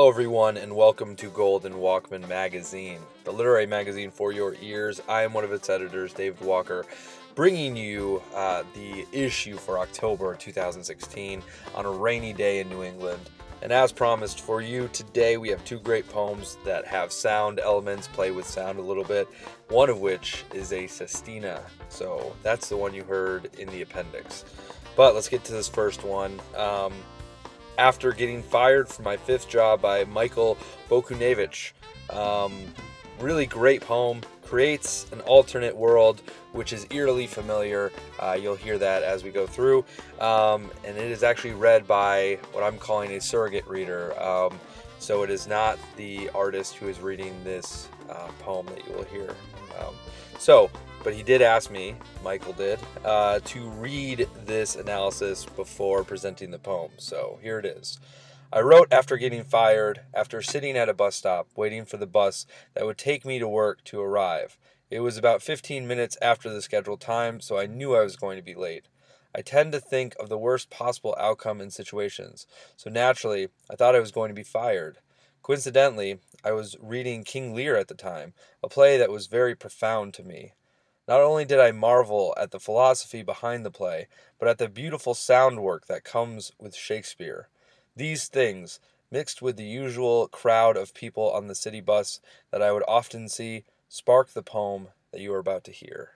Hello, everyone, and welcome to Golden Walkman Magazine, the literary magazine for your ears. I am one of its editors, David Walker, bringing you uh, the issue for October 2016 on a rainy day in New England. And as promised for you today, we have two great poems that have sound elements, play with sound a little bit, one of which is a sestina. So that's the one you heard in the appendix. But let's get to this first one. Um, after getting fired from my fifth job by Michael Bokunevich. Um, really great poem. Creates an alternate world which is eerily familiar. Uh, you'll hear that as we go through. Um, and it is actually read by what I'm calling a surrogate reader. Um, so it is not the artist who is reading this uh, poem that you will hear. Um, so but he did ask me, Michael did, uh, to read this analysis before presenting the poem. So here it is. I wrote after getting fired, after sitting at a bus stop, waiting for the bus that would take me to work to arrive. It was about 15 minutes after the scheduled time, so I knew I was going to be late. I tend to think of the worst possible outcome in situations, so naturally, I thought I was going to be fired. Coincidentally, I was reading King Lear at the time, a play that was very profound to me. Not only did I marvel at the philosophy behind the play, but at the beautiful sound work that comes with Shakespeare. These things, mixed with the usual crowd of people on the city bus that I would often see, spark the poem that you are about to hear.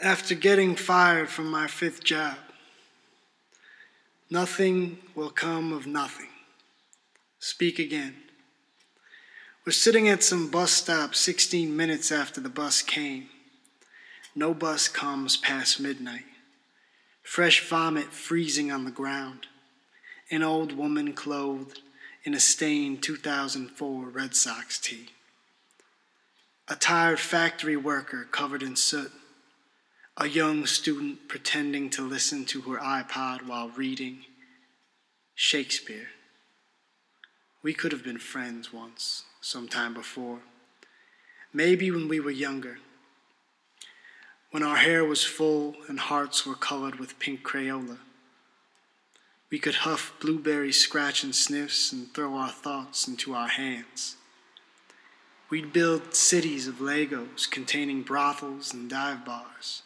After getting fired from my fifth job, nothing will come of nothing. Speak again. We're sitting at some bus stop 16 minutes after the bus came. No bus comes past midnight. Fresh vomit freezing on the ground. An old woman clothed in a stained 2004 Red Sox tee. A tired factory worker covered in soot. A young student pretending to listen to her iPod while reading Shakespeare. We could have been friends once sometime before. Maybe when we were younger, when our hair was full and hearts were colored with pink Crayola. We could huff blueberry scratch and sniffs and throw our thoughts into our hands. We'd build cities of Legos containing brothels and dive bars.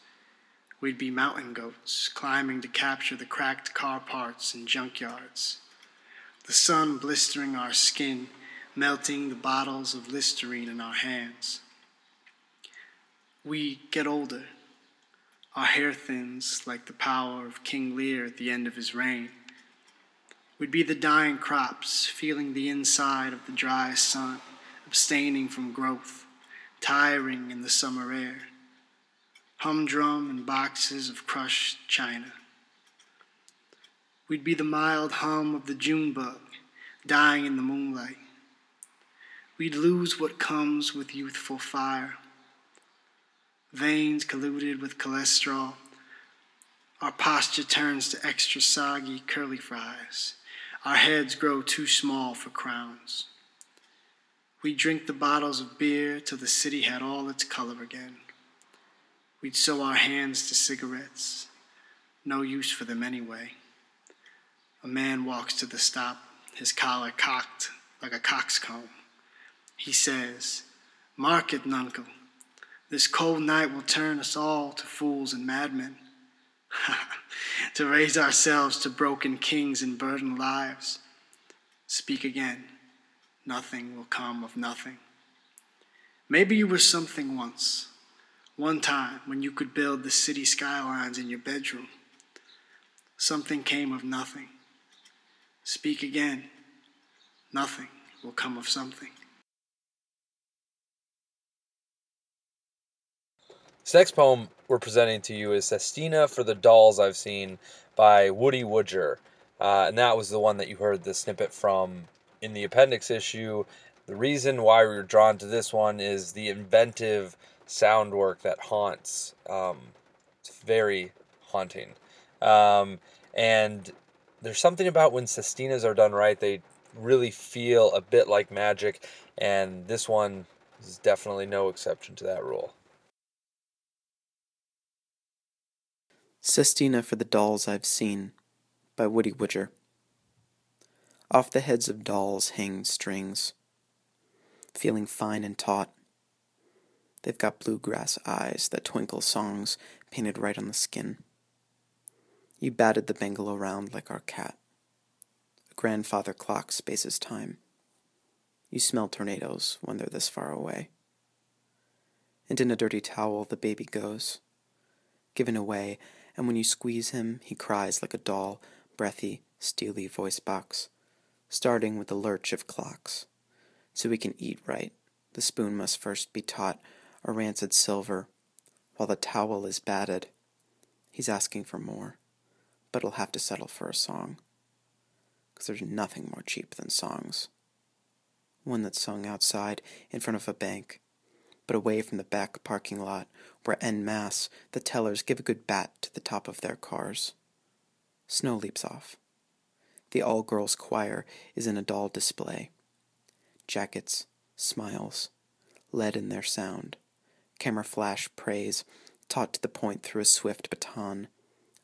We'd be mountain goats climbing to capture the cracked car parts in junkyards. The sun blistering our skin melting the bottles of Listerine in our hands. We get older. Our hair thins like the power of King Lear at the end of his reign. We'd be the dying crops, feeling the inside of the dry sun, abstaining from growth, tiring in the summer air. Humdrum and boxes of crushed china. We'd be the mild hum of the June bug, dying in the moonlight we'd lose what comes with youthful fire. Veins colluded with cholesterol. Our posture turns to extra soggy curly fries. Our heads grow too small for crowns. We'd drink the bottles of beer till the city had all its color again. We'd sew our hands to cigarettes. No use for them anyway. A man walks to the stop, his collar cocked like a coxcomb. He says, Mark it, Nuncle. This cold night will turn us all to fools and madmen. to raise ourselves to broken kings and burdened lives. Speak again. Nothing will come of nothing. Maybe you were something once, one time when you could build the city skylines in your bedroom. Something came of nothing. Speak again. Nothing will come of something. This next poem we're presenting to you is Sestina for the Dolls I've Seen by Woody Woodger. Uh, and that was the one that you heard the snippet from in the appendix issue. The reason why we were drawn to this one is the inventive sound work that haunts. Um, it's very haunting. Um, and there's something about when sestinas are done right, they really feel a bit like magic. And this one is definitely no exception to that rule. Sestina for the Dolls I've Seen by Woody Woodger. Off the heads of dolls hang strings, feeling fine and taut. They've got bluegrass eyes that twinkle songs painted right on the skin. You batted the bangle around like our cat. A grandfather clock spaces time. You smell tornadoes when they're this far away. And in a dirty towel, the baby goes, given away, and when you squeeze him, he cries like a doll, breathy, steely voice box, starting with the lurch of clocks. So we can eat right, the spoon must first be taught a rancid silver, while the towel is batted. He's asking for more, but he'll have to settle for a song. Because there's nothing more cheap than songs. One that's sung outside in front of a bank, but away from the back parking lot where en masse the tellers give a good bat to the top of their cars. Snow leaps off. The all girls choir is in a doll display. Jackets, smiles, lead in their sound. Camera flash praise, taught to the point through a swift baton,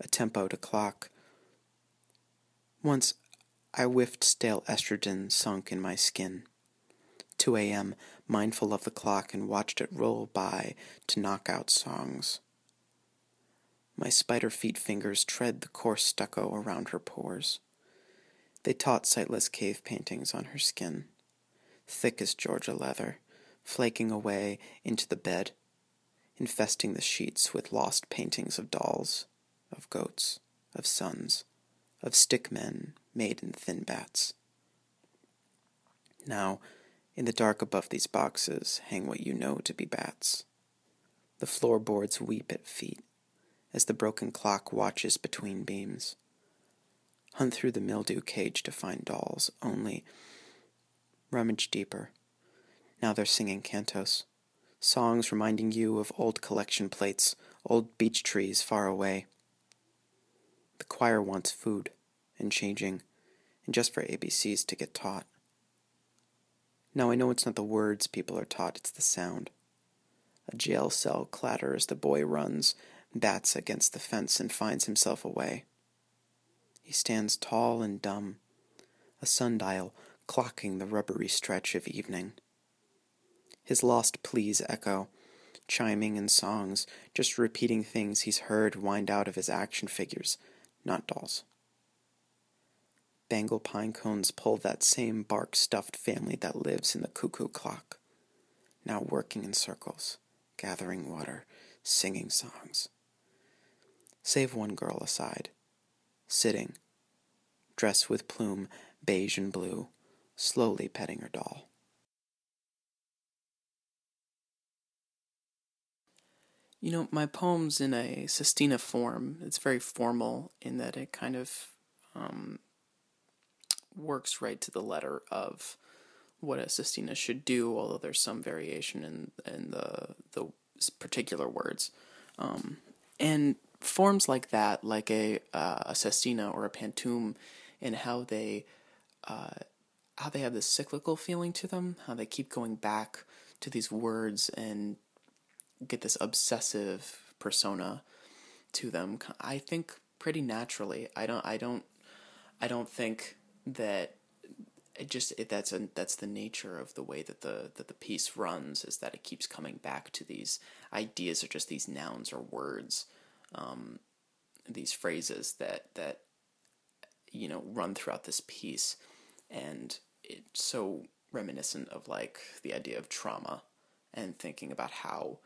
a tempo to clock. Once I whiffed stale estrogen sunk in my skin. 2 a.m., mindful of the clock, and watched it roll by to knockout songs. My spider feet fingers tread the coarse stucco around her pores. They taught sightless cave paintings on her skin, thick as Georgia leather, flaking away into the bed, infesting the sheets with lost paintings of dolls, of goats, of suns, of stick men made in thin bats. Now, in the dark above these boxes hang what you know to be bats. The floorboards weep at feet as the broken clock watches between beams. Hunt through the mildew cage to find dolls, only rummage deeper. Now they're singing cantos, songs reminding you of old collection plates, old beech trees far away. The choir wants food and changing, and just for ABCs to get taught. Now I know it's not the words people are taught, it's the sound. A jail cell clatter as the boy runs, bats against the fence, and finds himself away. He stands tall and dumb, a sundial clocking the rubbery stretch of evening. His lost pleas echo, chiming in songs, just repeating things he's heard wind out of his action figures, not dolls. Bengal pine cones pull that same bark stuffed family that lives in the cuckoo clock, now working in circles, gathering water, singing songs. Save one girl aside, sitting, dressed with plume, beige and blue, slowly petting her doll. You know, my poem's in a sestina form. It's very formal in that it kind of um, works right to the letter of what a sestina should do, although there's some variation in in the the particular words. Um, and forms like that, like a uh, a sestina or a pantoum, and how they uh, how they have this cyclical feeling to them, how they keep going back to these words and get this obsessive persona to them. I think pretty naturally. I don't. I don't. I don't think that it just it, that's a, that's the nature of the way that the that the piece runs is that it keeps coming back to these ideas or just these nouns or words um, these phrases that that you know run throughout this piece. And it's so reminiscent of like the idea of trauma and thinking about how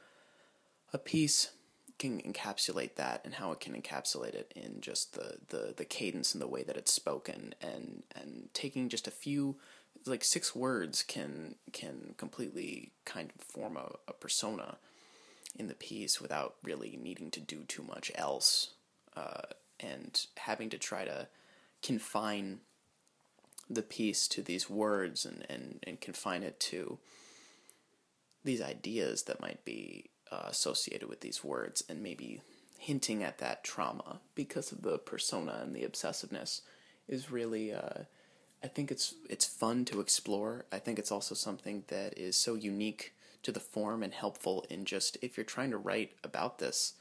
a piece can encapsulate that and how it can encapsulate it in just the, the, the cadence and the way that it's spoken. And and taking just a few like six words can can completely kind of form a, a persona in the piece without really needing to do too much else uh, and having to try to confine the piece to these words and, and, and confine it to these ideas that might be uh, associated with these words and maybe hinting at that trauma because of the persona and the obsessiveness is really uh, I think it's it's fun to explore. I think it's also something that is so unique to the form and helpful in just if you're trying to write about this,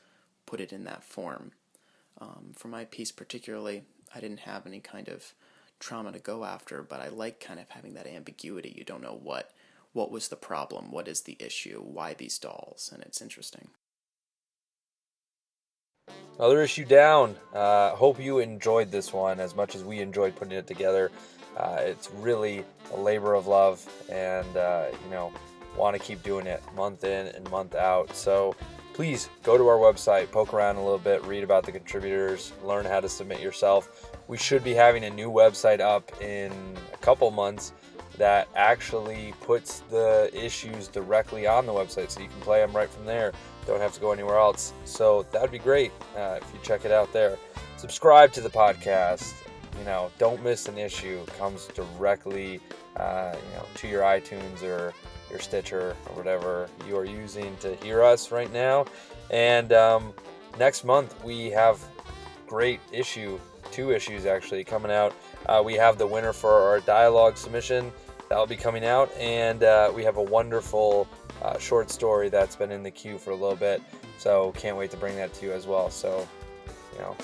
put it in that form. Um, for my piece particularly, I didn't have any kind of trauma to go after, but I like kind of having that ambiguity. You don't know what what was the problem, what is the issue, why these dolls, and it's interesting. Another issue down. Uh, hope you enjoyed this one as much as we enjoyed putting it together. Uh, it's really a labor of love, and uh, you know, want to keep doing it month in and month out. So please go to our website, poke around a little bit, read about the contributors, learn how to submit yourself. We should be having a new website up in a couple months that actually puts the issues directly on the website so you can play them right from there. Don't have to go anywhere else. So that'd be great uh, if you check it out there. Subscribe to the podcast. You know, don't miss an issue. It comes directly, uh, you know, to your iTunes or your Stitcher or whatever you are using to hear us right now. And um, next month we have great issue, two issues actually coming out. Uh, we have the winner for our dialogue submission that will be coming out, and uh, we have a wonderful uh, short story that's been in the queue for a little bit. So can't wait to bring that to you as well. So, you know,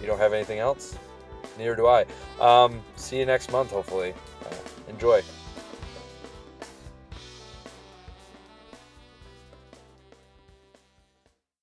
you don't have anything else, neither do I. Um, see you next month, hopefully. Uh, enjoy.